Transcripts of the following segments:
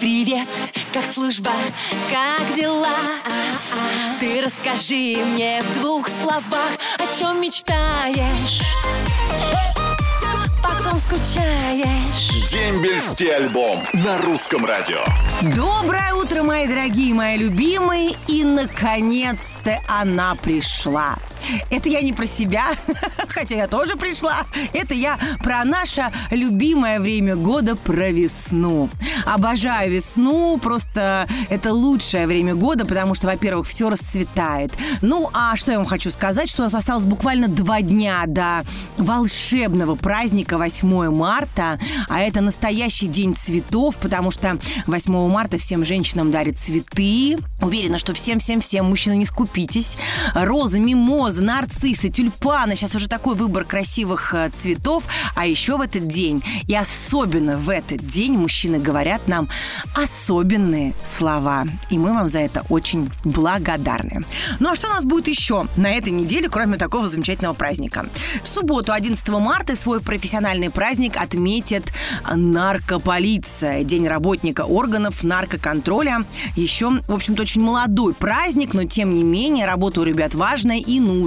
Привет, как служба, как дела? Ты расскажи мне в двух словах, о чем мечтаешь, потом скучаешь. Дембельский альбом на русском радио. Доброе утро, мои дорогие, мои любимые. И, наконец-то, она пришла. Это я не про себя, хотя я тоже пришла. Это я про наше любимое время года, про весну. Обожаю весну, просто это лучшее время года, потому что, во-первых, все расцветает. Ну, а что я вам хочу сказать, что у нас осталось буквально два дня до волшебного праздника 8 марта, а это настоящий день цветов, потому что 8 марта всем женщинам дарят цветы. Уверена, что всем-всем-всем, мужчины, не скупитесь. Розы, мимозы, нарциссы, тюльпаны. Сейчас уже такой выбор красивых э, цветов. А еще в этот день, и особенно в этот день, мужчины говорят нам особенные слова. И мы вам за это очень благодарны. Ну а что у нас будет еще на этой неделе, кроме такого замечательного праздника? В субботу, 11 марта, свой профессиональный праздник отметит наркополиция. День работника органов наркоконтроля. Еще, в общем-то, очень молодой праздник, но тем не менее работа у ребят важная и нужная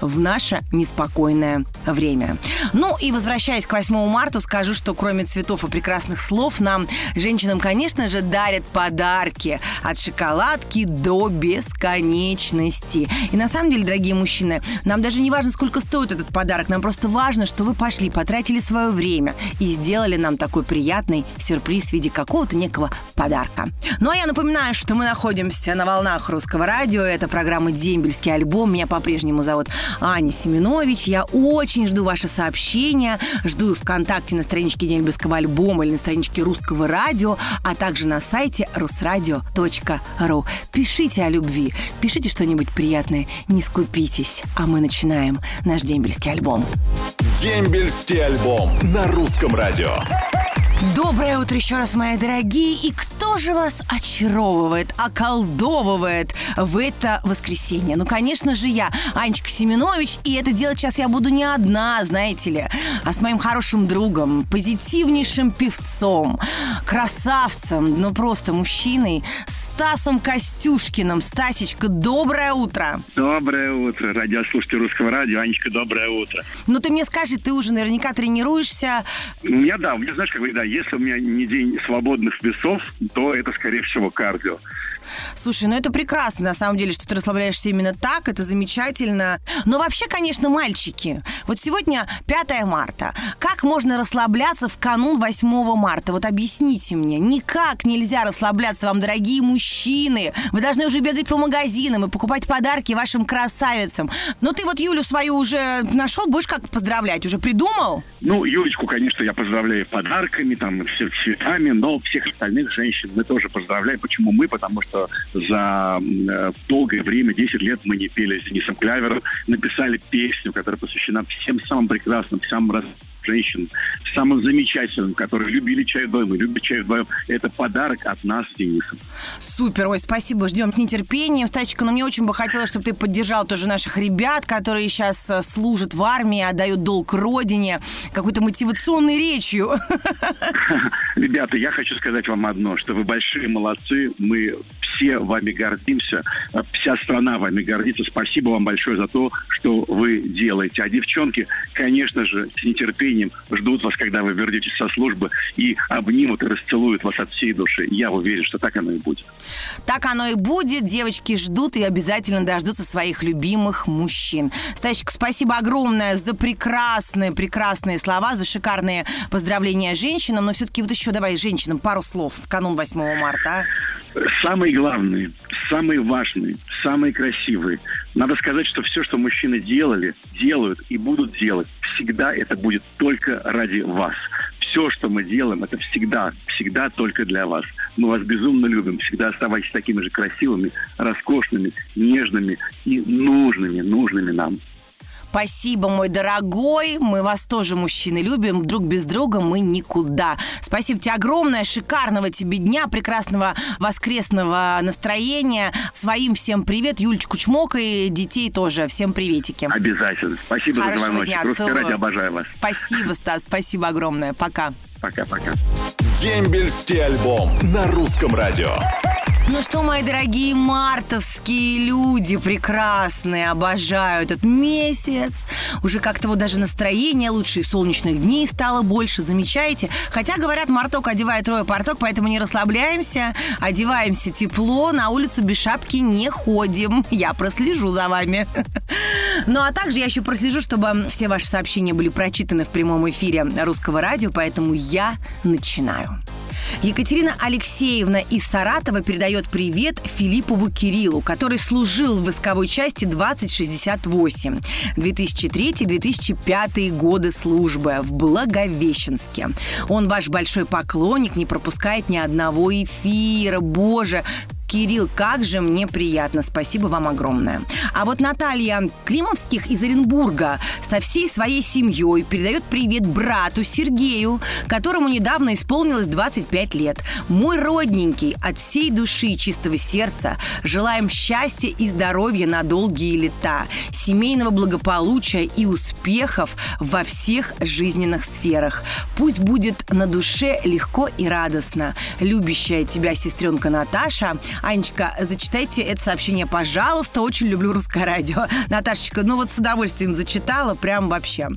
в наше неспокойное время. Ну и возвращаясь к 8 марта, скажу, что кроме цветов и прекрасных слов, нам, женщинам, конечно же, дарят подарки от шоколадки до бесконечности. И на самом деле, дорогие мужчины, нам даже не важно, сколько стоит этот подарок, нам просто важно, что вы пошли, потратили свое время и сделали нам такой приятный сюрприз в виде какого-то некого подарка. Ну а я напоминаю, что мы находимся на волнах русского радио. Это программа «Дембельский альбом». Меня по-прежнему зовут Аня Семенович. Я очень жду ваши сообщения. Жду и ВКонтакте на страничке Дембельского альбома или на страничке русского радио, а также на сайте русрадио.ру. Пишите о любви, пишите что-нибудь приятное, не скупитесь. А мы начинаем наш дембельский альбом. Дембельский альбом на русском радио. Доброе утро еще раз, мои дорогие. И кто же вас очаровывает, околдовывает в это воскресенье? Ну, конечно же, я, Анечка Семенович. И это делать сейчас я буду не одна, знаете ли, а с моим хорошим другом, позитивнейшим певцом, красавцем, ну просто мужчиной, Стасом Костюшкиным. Стасечка, доброе утро. Доброе утро, радиослушатели русского радио. Анечка, доброе утро. Ну, ты мне скажи, ты уже наверняка тренируешься. У меня, да, у меня, знаешь, как бы, да, если у меня не день свободных весов, то это, скорее всего, кардио. Слушай, ну это прекрасно, на самом деле, что ты расслабляешься именно так, это замечательно. Но вообще, конечно, мальчики, вот сегодня 5 марта. Как можно расслабляться в канун 8 марта? Вот объясните мне. Никак нельзя расслабляться вам, дорогие мужчины. Вы должны уже бегать по магазинам и покупать подарки вашим красавицам. Но ты вот Юлю свою уже нашел, будешь как поздравлять? Уже придумал? Ну, Юлечку, конечно, я поздравляю подарками, там, цветами, но всех остальных женщин мы тоже поздравляем. Почему мы? Потому что за э, долгое время, 10 лет мы не пели с Денисом Клявером, написали песню, которая посвящена всем самым прекрасным, самым раз женщин, самым замечательным, которые любили чай вдвоем и любят чай вдвоем. Это подарок от нас с Денисом. Супер, ой, спасибо, ждем с нетерпением. Стачка, но мне очень бы хотелось, чтобы ты поддержал тоже наших ребят, которые сейчас э, служат в армии, отдают долг родине, какой-то мотивационной речью. Ребята, я хочу сказать вам одно, что вы большие молодцы, мы все вами гордимся, вся страна вами гордится. Спасибо вам большое за то, что вы делаете. А девчонки, конечно же, с нетерпением ждут вас, когда вы вернетесь со службы и обнимут и расцелуют вас от всей души. Я уверен, что так оно и будет. Так оно и будет. Девочки ждут и обязательно дождутся своих любимых мужчин. Стасик, спасибо огромное за прекрасные, прекрасные слова, за шикарные поздравления женщинам. Но все-таки вот еще давай женщинам пару слов в канун 8 марта. А? Самые главные, самые важные, самые красивые. Надо сказать, что все, что мужчины делали, делают и будут делать, всегда это будет только ради вас. Все, что мы делаем, это всегда, всегда только для вас. Мы вас безумно любим. Всегда оставайтесь такими же красивыми, роскошными, нежными и нужными, нужными нам. Спасибо, мой дорогой. Мы вас тоже, мужчины, любим. Друг без друга мы никуда. Спасибо тебе огромное. Шикарного тебе дня, прекрасного воскресного настроения. Своим всем привет. Юлечку чмок и детей тоже. Всем приветики. Обязательно. Спасибо Хорошего за звоночек. дня. Русское радио обожаю вас. Спасибо, Стас. Спасибо огромное. Пока. Пока-пока. Дембельский альбом на русском радио. Ну что, мои дорогие мартовские люди прекрасные, обожаю этот месяц. Уже как-то вот даже настроение лучше, и солнечных дней стало больше, замечаете? Хотя, говорят, марток одевает трое порток, поэтому не расслабляемся, одеваемся тепло, на улицу без шапки не ходим. Я прослежу за вами. Ну а также я еще прослежу, чтобы все ваши сообщения были прочитаны в прямом эфире русского радио, поэтому я начинаю. Екатерина Алексеевна из Саратова передает привет Филиппову Кириллу, который служил в войсковой части 2068. 2003-2005 годы службы в Благовещенске. Он ваш большой поклонник, не пропускает ни одного эфира. Боже, Кирилл, как же мне приятно. Спасибо вам огромное. А вот Наталья Климовских из Оренбурга со всей своей семьей передает привет брату Сергею, которому недавно исполнилось 25 лет. Мой родненький, от всей души и чистого сердца желаем счастья и здоровья на долгие лета, семейного благополучия и успехов во всех жизненных сферах. Пусть будет на душе легко и радостно. Любящая тебя сестренка Наташа Анечка, зачитайте это сообщение, пожалуйста. Очень люблю русское радио. Наташечка, ну вот с удовольствием зачитала, прям вообще.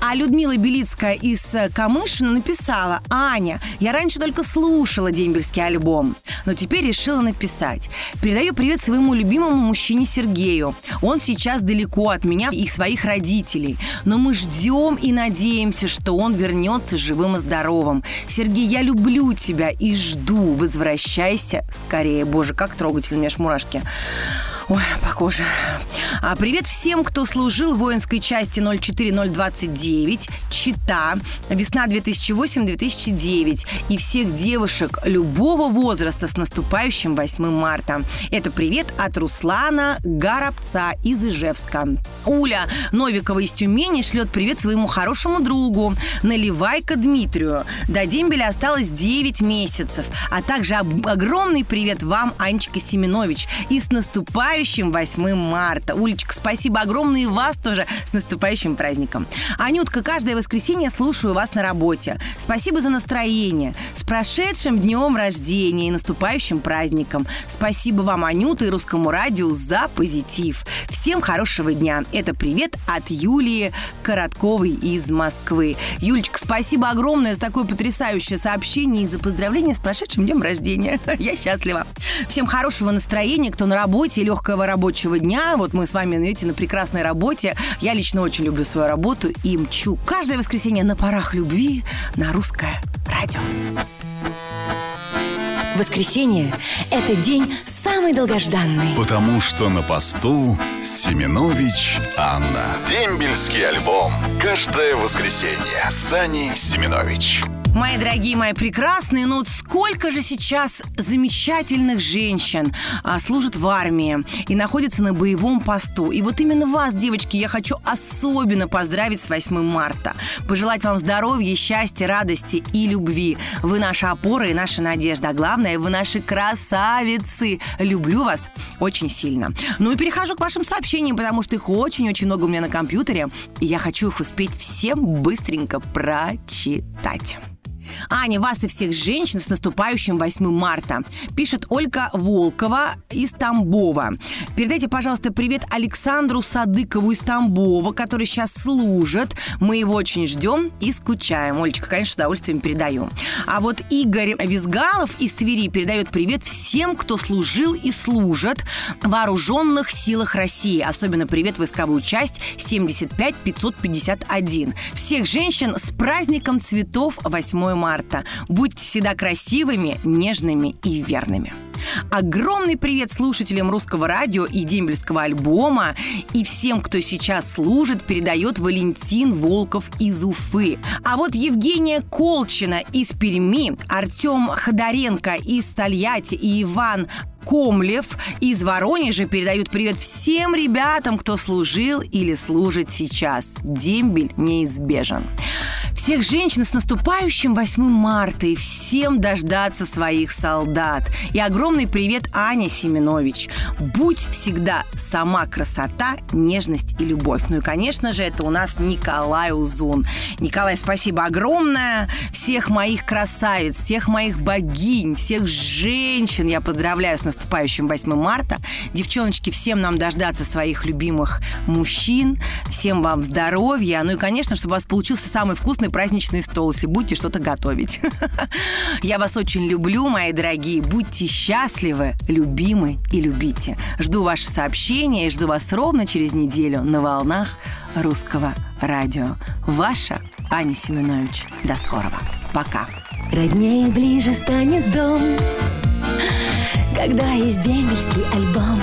А Людмила Белицкая из Камышина написала, Аня, я раньше только слушала дембельский альбом, но теперь решила написать. Передаю привет своему любимому мужчине Сергею. Он сейчас далеко от меня и своих родителей, но мы ждем и надеемся, что он вернется живым и здоровым. Сергей, я люблю тебя и жду. Возвращайся скорее, Боже как трогательно, у меня аж мурашки. Ой, похоже. А, привет всем, кто служил в воинской части 04029, Чита, весна 2008-2009. И всех девушек любого возраста с наступающим 8 марта. Это привет от Руслана Горобца из Ижевска. Уля Новикова из Тюмени шлет привет своему хорошему другу Наливайка Дмитрию. До дембеля осталось 9 месяцев. А также огромный привет вам, Анечка Семенович. И с наступающим наступающим 8 марта. Улечка, спасибо огромное и вас тоже с наступающим праздником. Анютка, каждое воскресенье слушаю вас на работе. Спасибо за настроение. С прошедшим днем рождения и наступающим праздником. Спасибо вам, Анюта и Русскому радио за позитив. Всем хорошего дня. Это привет от Юлии Коротковой из Москвы. Юлечка, спасибо огромное за такое потрясающее сообщение и за поздравление с прошедшим днем рождения. Я счастлива. Всем хорошего настроения, кто на работе, легкого легкого рабочего дня. Вот мы с вами, видите, на прекрасной работе. Я лично очень люблю свою работу и мчу каждое воскресенье на парах любви на русское радио. Воскресенье – это день самый долгожданный. Потому что на посту Семенович Анна. Дембельский альбом. Каждое воскресенье. Сани Семенович. Мои дорогие, мои прекрасные, ну вот сколько же сейчас замечательных женщин а, служат в армии и находятся на боевом посту. И вот именно вас, девочки, я хочу особенно поздравить с 8 марта. Пожелать вам здоровья, счастья, радости и любви. Вы наша опора и наша надежда. А главное, вы наши красавицы. Люблю вас очень сильно. Ну и перехожу к вашим сообщениям, потому что их очень-очень много у меня на компьютере. И я хочу их успеть всем быстренько прочитать. Аня, вас и всех женщин с наступающим 8 марта. Пишет Ольга Волкова из Тамбова. Передайте, пожалуйста, привет Александру Садыкову из Тамбова, который сейчас служит. Мы его очень ждем и скучаем. Олечка, конечно, с удовольствием передаю. А вот Игорь Визгалов из Твери передает привет всем, кто служил и служит в вооруженных силах России. Особенно привет войсковую часть 75-551. Всех женщин с праздником цветов 8 марта. Будьте всегда красивыми, нежными и верными. Огромный привет слушателям русского радио и дембельского альбома. И всем, кто сейчас служит, передает Валентин Волков из Уфы. А вот Евгения Колчина из Перми, Артем Ходоренко из Тольятти и Иван Комлев из Воронежа передают привет всем ребятам, кто служил или служит сейчас. Дембель неизбежен. Всех женщин с наступающим 8 марта и всем дождаться своих солдат. И огромный привет Ане Семенович. Будь всегда сама красота, нежность и любовь. Ну и, конечно же, это у нас Николай Узун. Николай, спасибо огромное. Всех моих красавиц, всех моих богинь, всех женщин я поздравляю с наступающим 8 марта. Девчоночки, всем нам дождаться своих любимых мужчин. Всем вам здоровья. Ну и, конечно, чтобы у вас получился самый вкусный праздничный стол, если будете что-то готовить. Я вас очень люблю, мои дорогие. Будьте счастливы, любимы и любите. Жду ваши сообщения и жду вас ровно через неделю на волнах русского радио. Ваша Аня Семенович. До скорого. Пока. Роднее ближе станет дом, когда есть дембельский альбом.